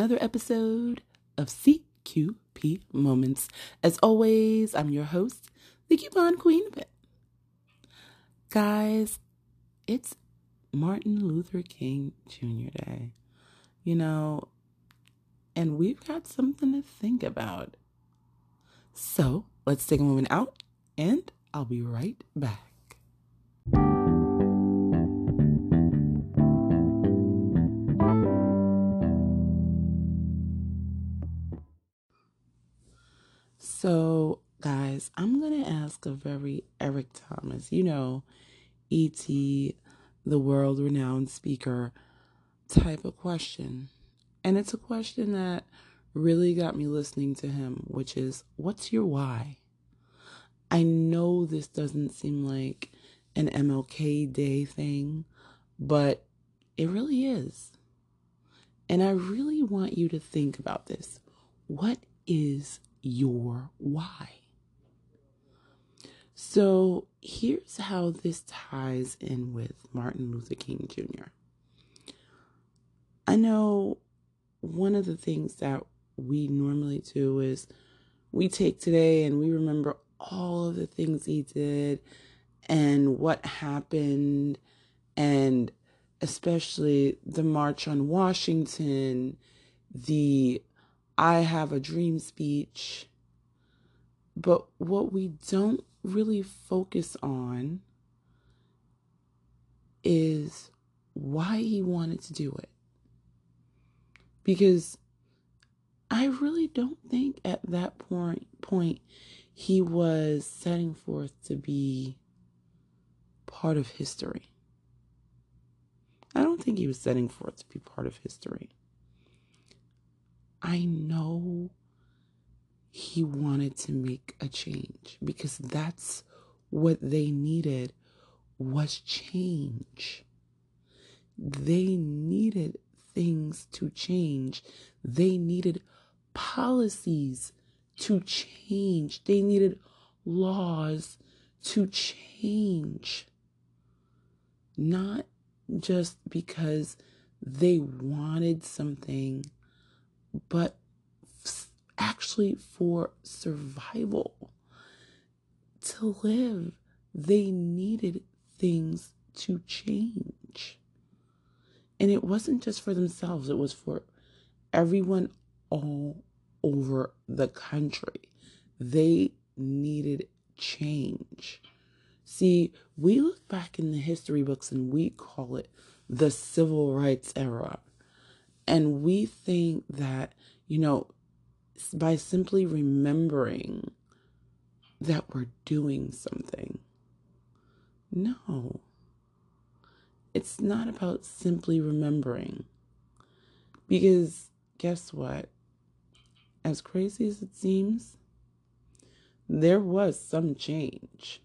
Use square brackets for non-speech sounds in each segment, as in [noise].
another episode of CQP Moments. As always, I'm your host, the Coupon Queen. Guys, it's Martin Luther King Jr. Day. You know, and we've got something to think about. So let's take a moment out, and I'll be right back. You know, E.T., the world renowned speaker type of question. And it's a question that really got me listening to him, which is what's your why? I know this doesn't seem like an MLK Day thing, but it really is. And I really want you to think about this. What is your why? So here's how this ties in with Martin Luther King Jr. I know one of the things that we normally do is we take today and we remember all of the things he did and what happened and especially the march on Washington, the I have a dream speech. But what we don't really focus on is why he wanted to do it. Because I really don't think at that point point he was setting forth to be part of history. I don't think he was setting forth to be part of history. I know he wanted to make a change because that's what they needed was change. They needed things to change. They needed policies to change. They needed laws to change. Not just because they wanted something, but actually for survival. To live, they needed things to change. And it wasn't just for themselves, it was for everyone all over the country. They needed change. See, we look back in the history books and we call it the civil rights era. And we think that, you know, by simply remembering that we're doing something. No, it's not about simply remembering. Because guess what? As crazy as it seems, there was some change,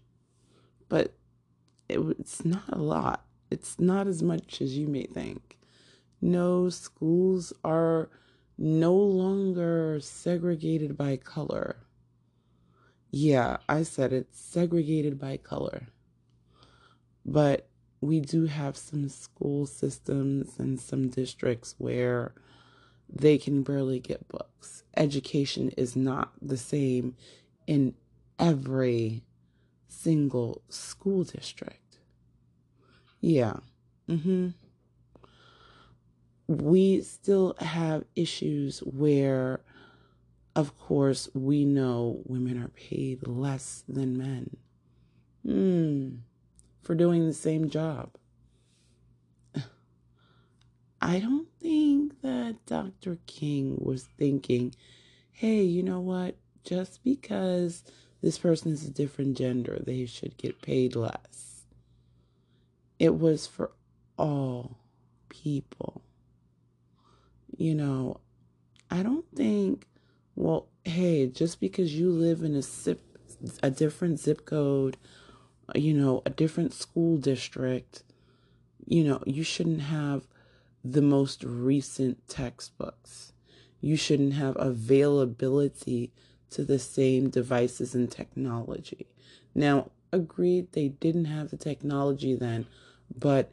but it, it's not a lot. It's not as much as you may think. No, schools are no longer segregated by color. Yeah, I said it's segregated by color. But we do have some school systems and some districts where they can barely get books. Education is not the same in every single school district. Yeah. Mm Mhm we still have issues where, of course, we know women are paid less than men mm, for doing the same job. [sighs] I don't think that Dr. King was thinking, hey, you know what? Just because this person is a different gender, they should get paid less. It was for all people you know, I don't think, well, hey, just because you live in a zip, a different zip code, you know, a different school district, you know, you shouldn't have the most recent textbooks. You shouldn't have availability to the same devices and technology. Now, agreed, they didn't have the technology then, but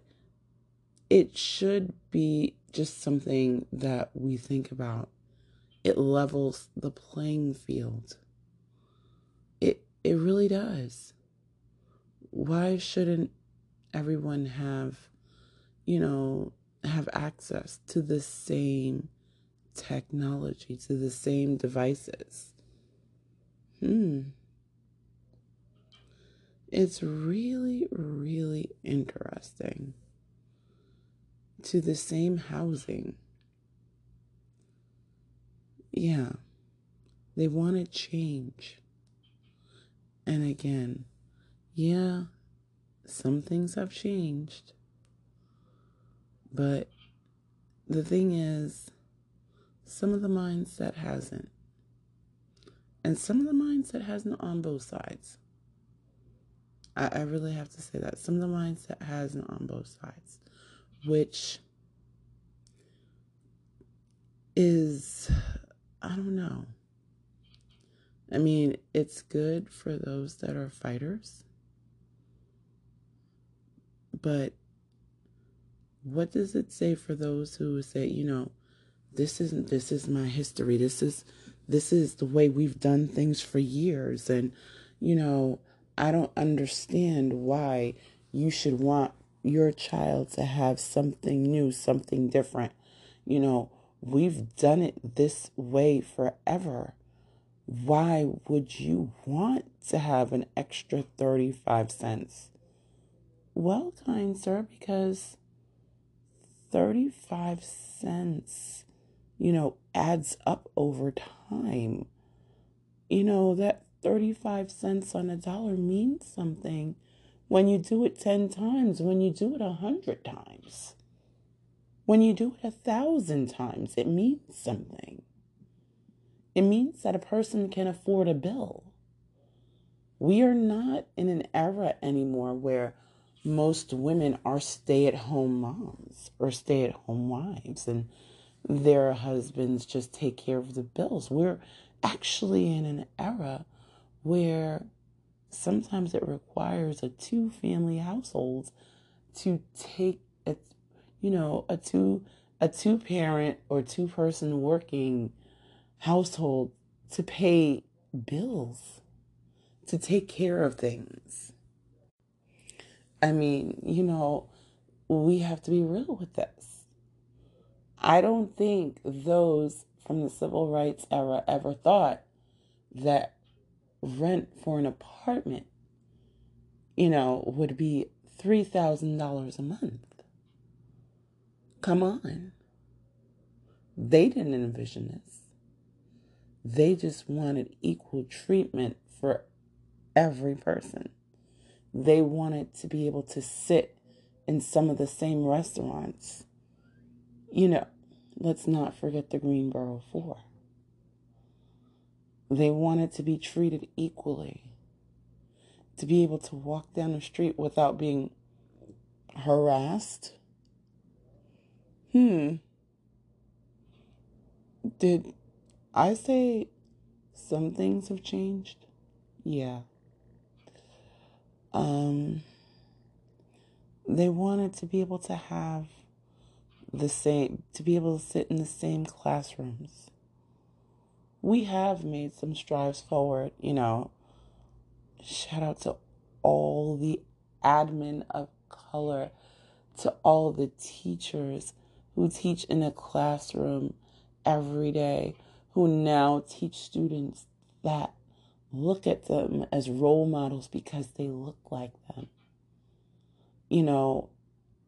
it should be just something that we think about. It levels the playing field. It it really does. Why shouldn't everyone have, you know, have access to the same technology, to the same devices? Hmm. It's really, really interesting. To the same housing. Yeah. They want to change. And again, yeah, some things have changed. But the thing is, some of the mindset hasn't. And some of the mindset hasn't on both sides. I, I really have to say that. Some of the mindset hasn't on both sides, which is, I don't know. I mean, it's good for those that are fighters. But what does it say for those who say, you know, this isn't this is my history. This is this is the way we've done things for years and you know, I don't understand why you should want your child to have something new, something different. You know, we've done it this way forever why would you want to have an extra 35 cents? Well, kind sir, because 35 cents, you know, adds up over time. You know, that 35 cents on a dollar means something when you do it 10 times, when you do it a 100 times, when you do it a thousand times, it means something. It means that a person can afford a bill. We are not in an era anymore where most women are stay at home moms or stay at home wives and their husbands just take care of the bills. We're actually in an era where sometimes it requires a two family household to take a you know a two a two parent or two person working household to pay bills, to take care of things. I mean, you know, we have to be real with this. I don't think those from the civil rights era ever thought that rent for an apartment, you know, would be $3,000 a month. Come on. They didn't envision this. They just wanted equal treatment for every person. They wanted to be able to sit in some of the same restaurants. You know, let's not forget the Greensboro Four. They wanted to be treated equally, to be able to walk down the street without being harassed. Hmm. Did I say some things have changed. Yeah. Um, they wanted to be able to have the same, to be able to sit in the same classrooms. We have made some strides forward, you know. Shout out to all the admin of color, to all the teachers who teach in a classroom every day who now teach students that look at them as role models because they look like them. You know,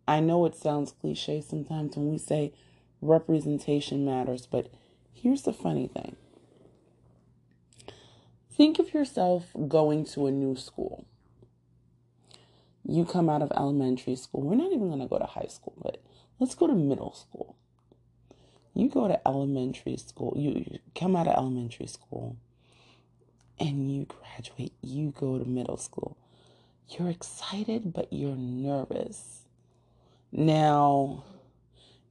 I know it sounds cliche sometimes when we say representation matters, but here's the funny thing. Think of yourself going to a new school. You come out of elementary school. We're not even going to go to high school, but let's go to middle school you go to elementary school, you, you come out of elementary school and you graduate, you go to middle school. You're excited, but you're nervous. Now,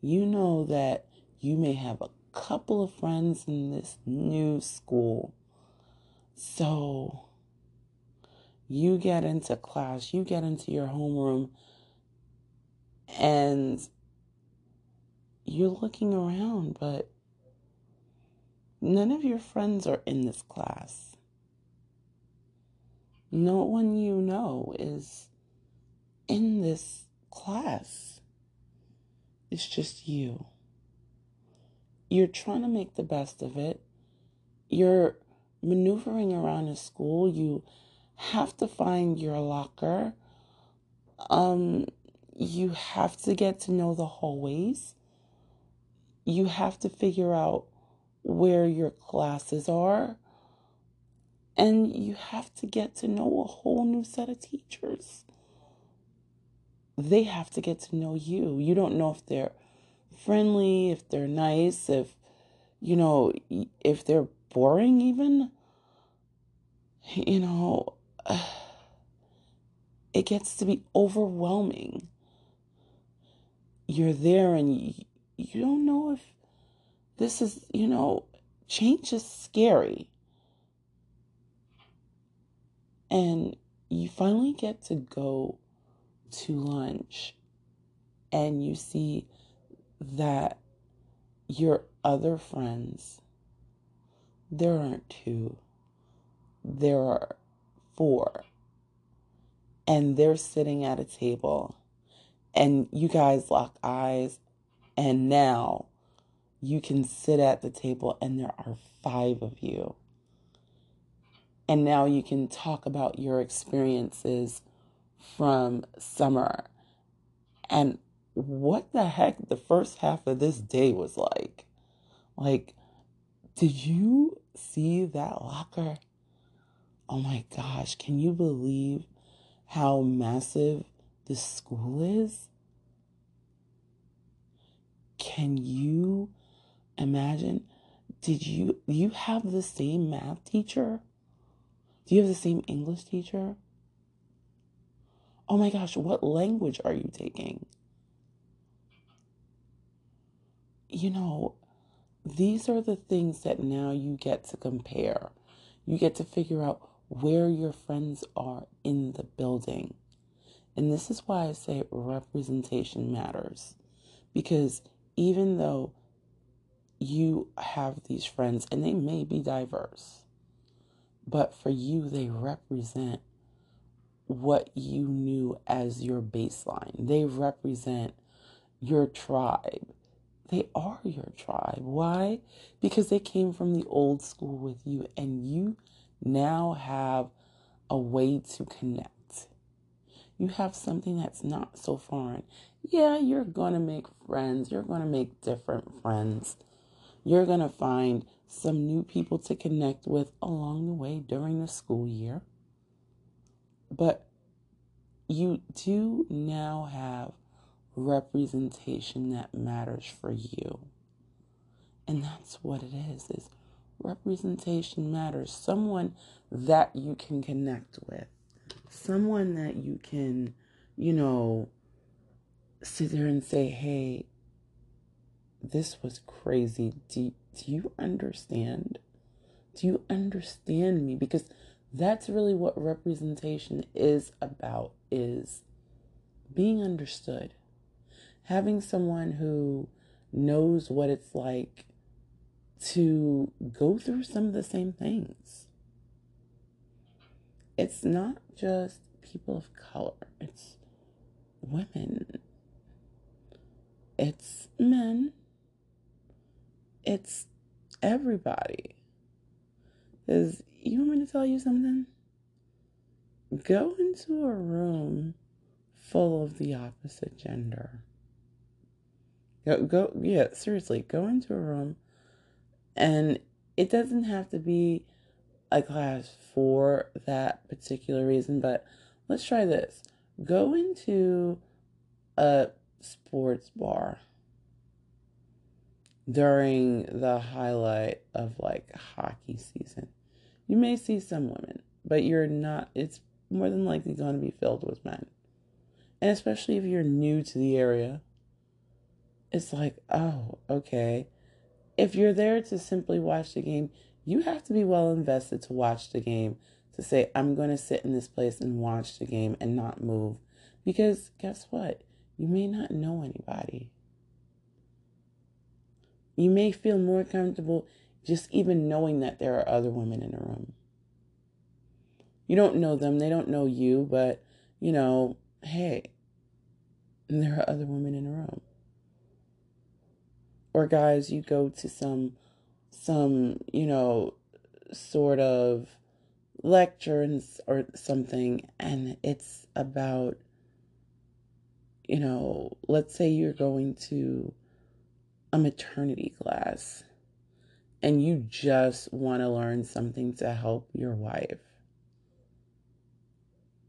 you know that you may have a couple of friends in this new school. So, you get into class, you get into your homeroom, and you're looking around, but none of your friends are in this class. No one you know is in this class. It's just you. You're trying to make the best of it. You're maneuvering around a school. You have to find your locker. Um, you have to get to know the hallways. You have to figure out where your classes are. And you have to get to know a whole new set of teachers. They have to get to know you. You don't know if they're friendly, if they're nice, if, you know, if they're boring, even. You know, [sighs] it gets to be overwhelming. You're there and you, you don't know if this is, you know, change is scary. And you finally get to go to lunch and you see that your other friends, there aren't two, there are four. And they're sitting at a table, and you guys lock eyes, and now you can sit at the table, and there are five of you. And now you can talk about your experiences from summer and what the heck the first half of this day was like. Like, did you see that locker? Oh my gosh, can you believe how massive the school is? Can you imagine? Did you you have the same math teacher? Do you have the same English teacher? Oh my gosh, what language are you taking? You know, these are the things that now you get to compare. You get to figure out where your friends are in the building. And this is why I say representation matters. Because even though you have these friends and they may be diverse, but for you, they represent what you knew as your baseline. They represent your tribe. They are your tribe. Why? Because they came from the old school with you and you now have a way to connect. You have something that's not so foreign. Yeah, you're going to make friends. You're going to make different friends. You're going to find some new people to connect with along the way during the school year. But you do now have representation that matters for you. And that's what it is is representation matters. Someone that you can connect with. Someone that you can, you know, sit there and say, "Hey, this was crazy. Do, do you understand? Do you understand me?" Because that's really what representation is about is being understood. Having someone who knows what it's like to go through some of the same things. It's not just people of color, it's women, it's men, it's everybody. Because you want me to tell you something? Go into a room full of the opposite gender. Go, go, yeah, seriously, go into a room and it doesn't have to be a class for that particular reason, but let's try this. Go into a sports bar during the highlight of like hockey season. You may see some women, but you're not, it's more than likely going to be filled with men. And especially if you're new to the area, it's like, oh, okay. If you're there to simply watch the game, you have to be well invested to watch the game, to say, I'm going to sit in this place and watch the game and not move. Because guess what? You may not know anybody. You may feel more comfortable just even knowing that there are other women in the room. You don't know them, they don't know you, but you know, hey, there are other women in the room. Or guys, you go to some some, you know, sort of lecture and, or something and it's about you know, let's say you're going to a maternity class and you just want to learn something to help your wife.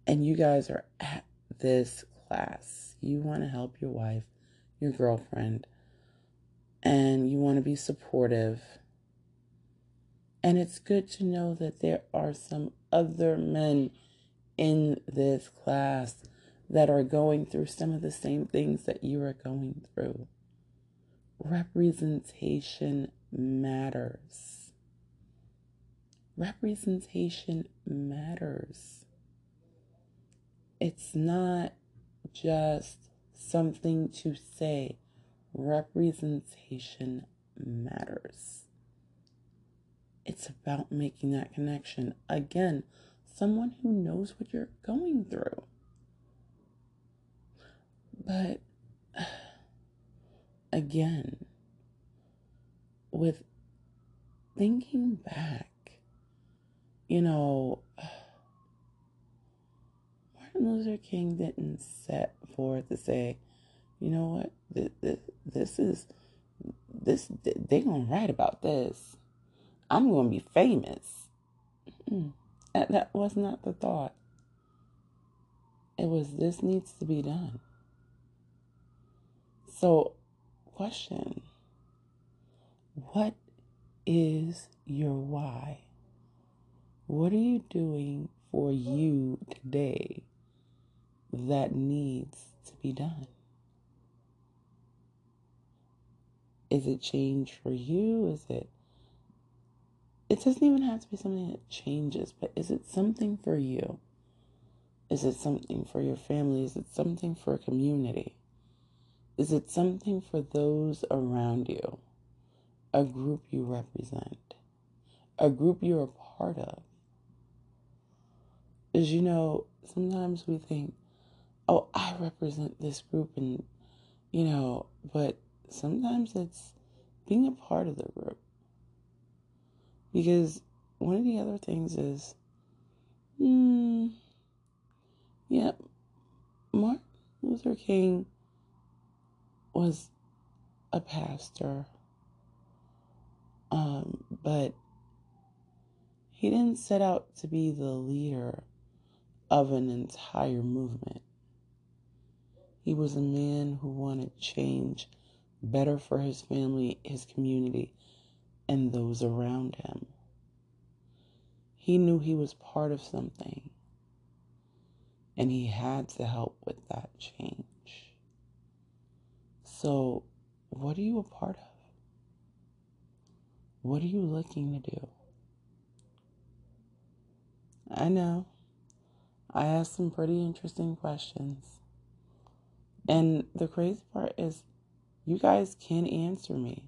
And you guys are at this class. You want to help your wife, your girlfriend, and you want to be supportive. And it's good to know that there are some other men in this class that are going through some of the same things that you are going through. Representation matters. Representation matters. It's not just something to say. Representation matters. It's about making that connection. Again, someone who knows what you're going through. But [sighs] again, with thinking back, you know, [sighs] Martin Luther King didn't set forth to say, you know what, this, this, this is, this, they gonna write about this. I'm gonna be famous. That, that was not the thought. It was, this needs to be done. So, question What is your why? What are you doing for you today that needs to be done? Is it change for you? Is it it doesn't even have to be something that changes, but is it something for you? Is it something for your family? Is it something for a community? Is it something for those around you? A group you represent? A group you're a part of? As you know, sometimes we think, oh, I represent this group, and, you know, but sometimes it's being a part of the group. Because one of the other things is, hmm, yeah, Martin Luther King was a pastor, um, but he didn't set out to be the leader of an entire movement. He was a man who wanted change better for his family, his community, and those around him. He knew he was part of something, and he had to help with that change. So, what are you a part of? What are you looking to do? I know. I asked some pretty interesting questions. And the crazy part is, you guys can answer me.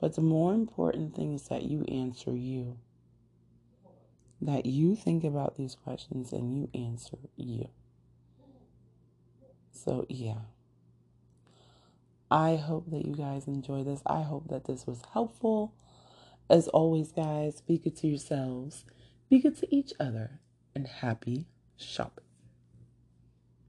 But the more important thing is that you answer you. That you think about these questions and you answer you. So, yeah. I hope that you guys enjoy this. I hope that this was helpful. As always, guys, be good to yourselves, be good to each other, and happy shopping.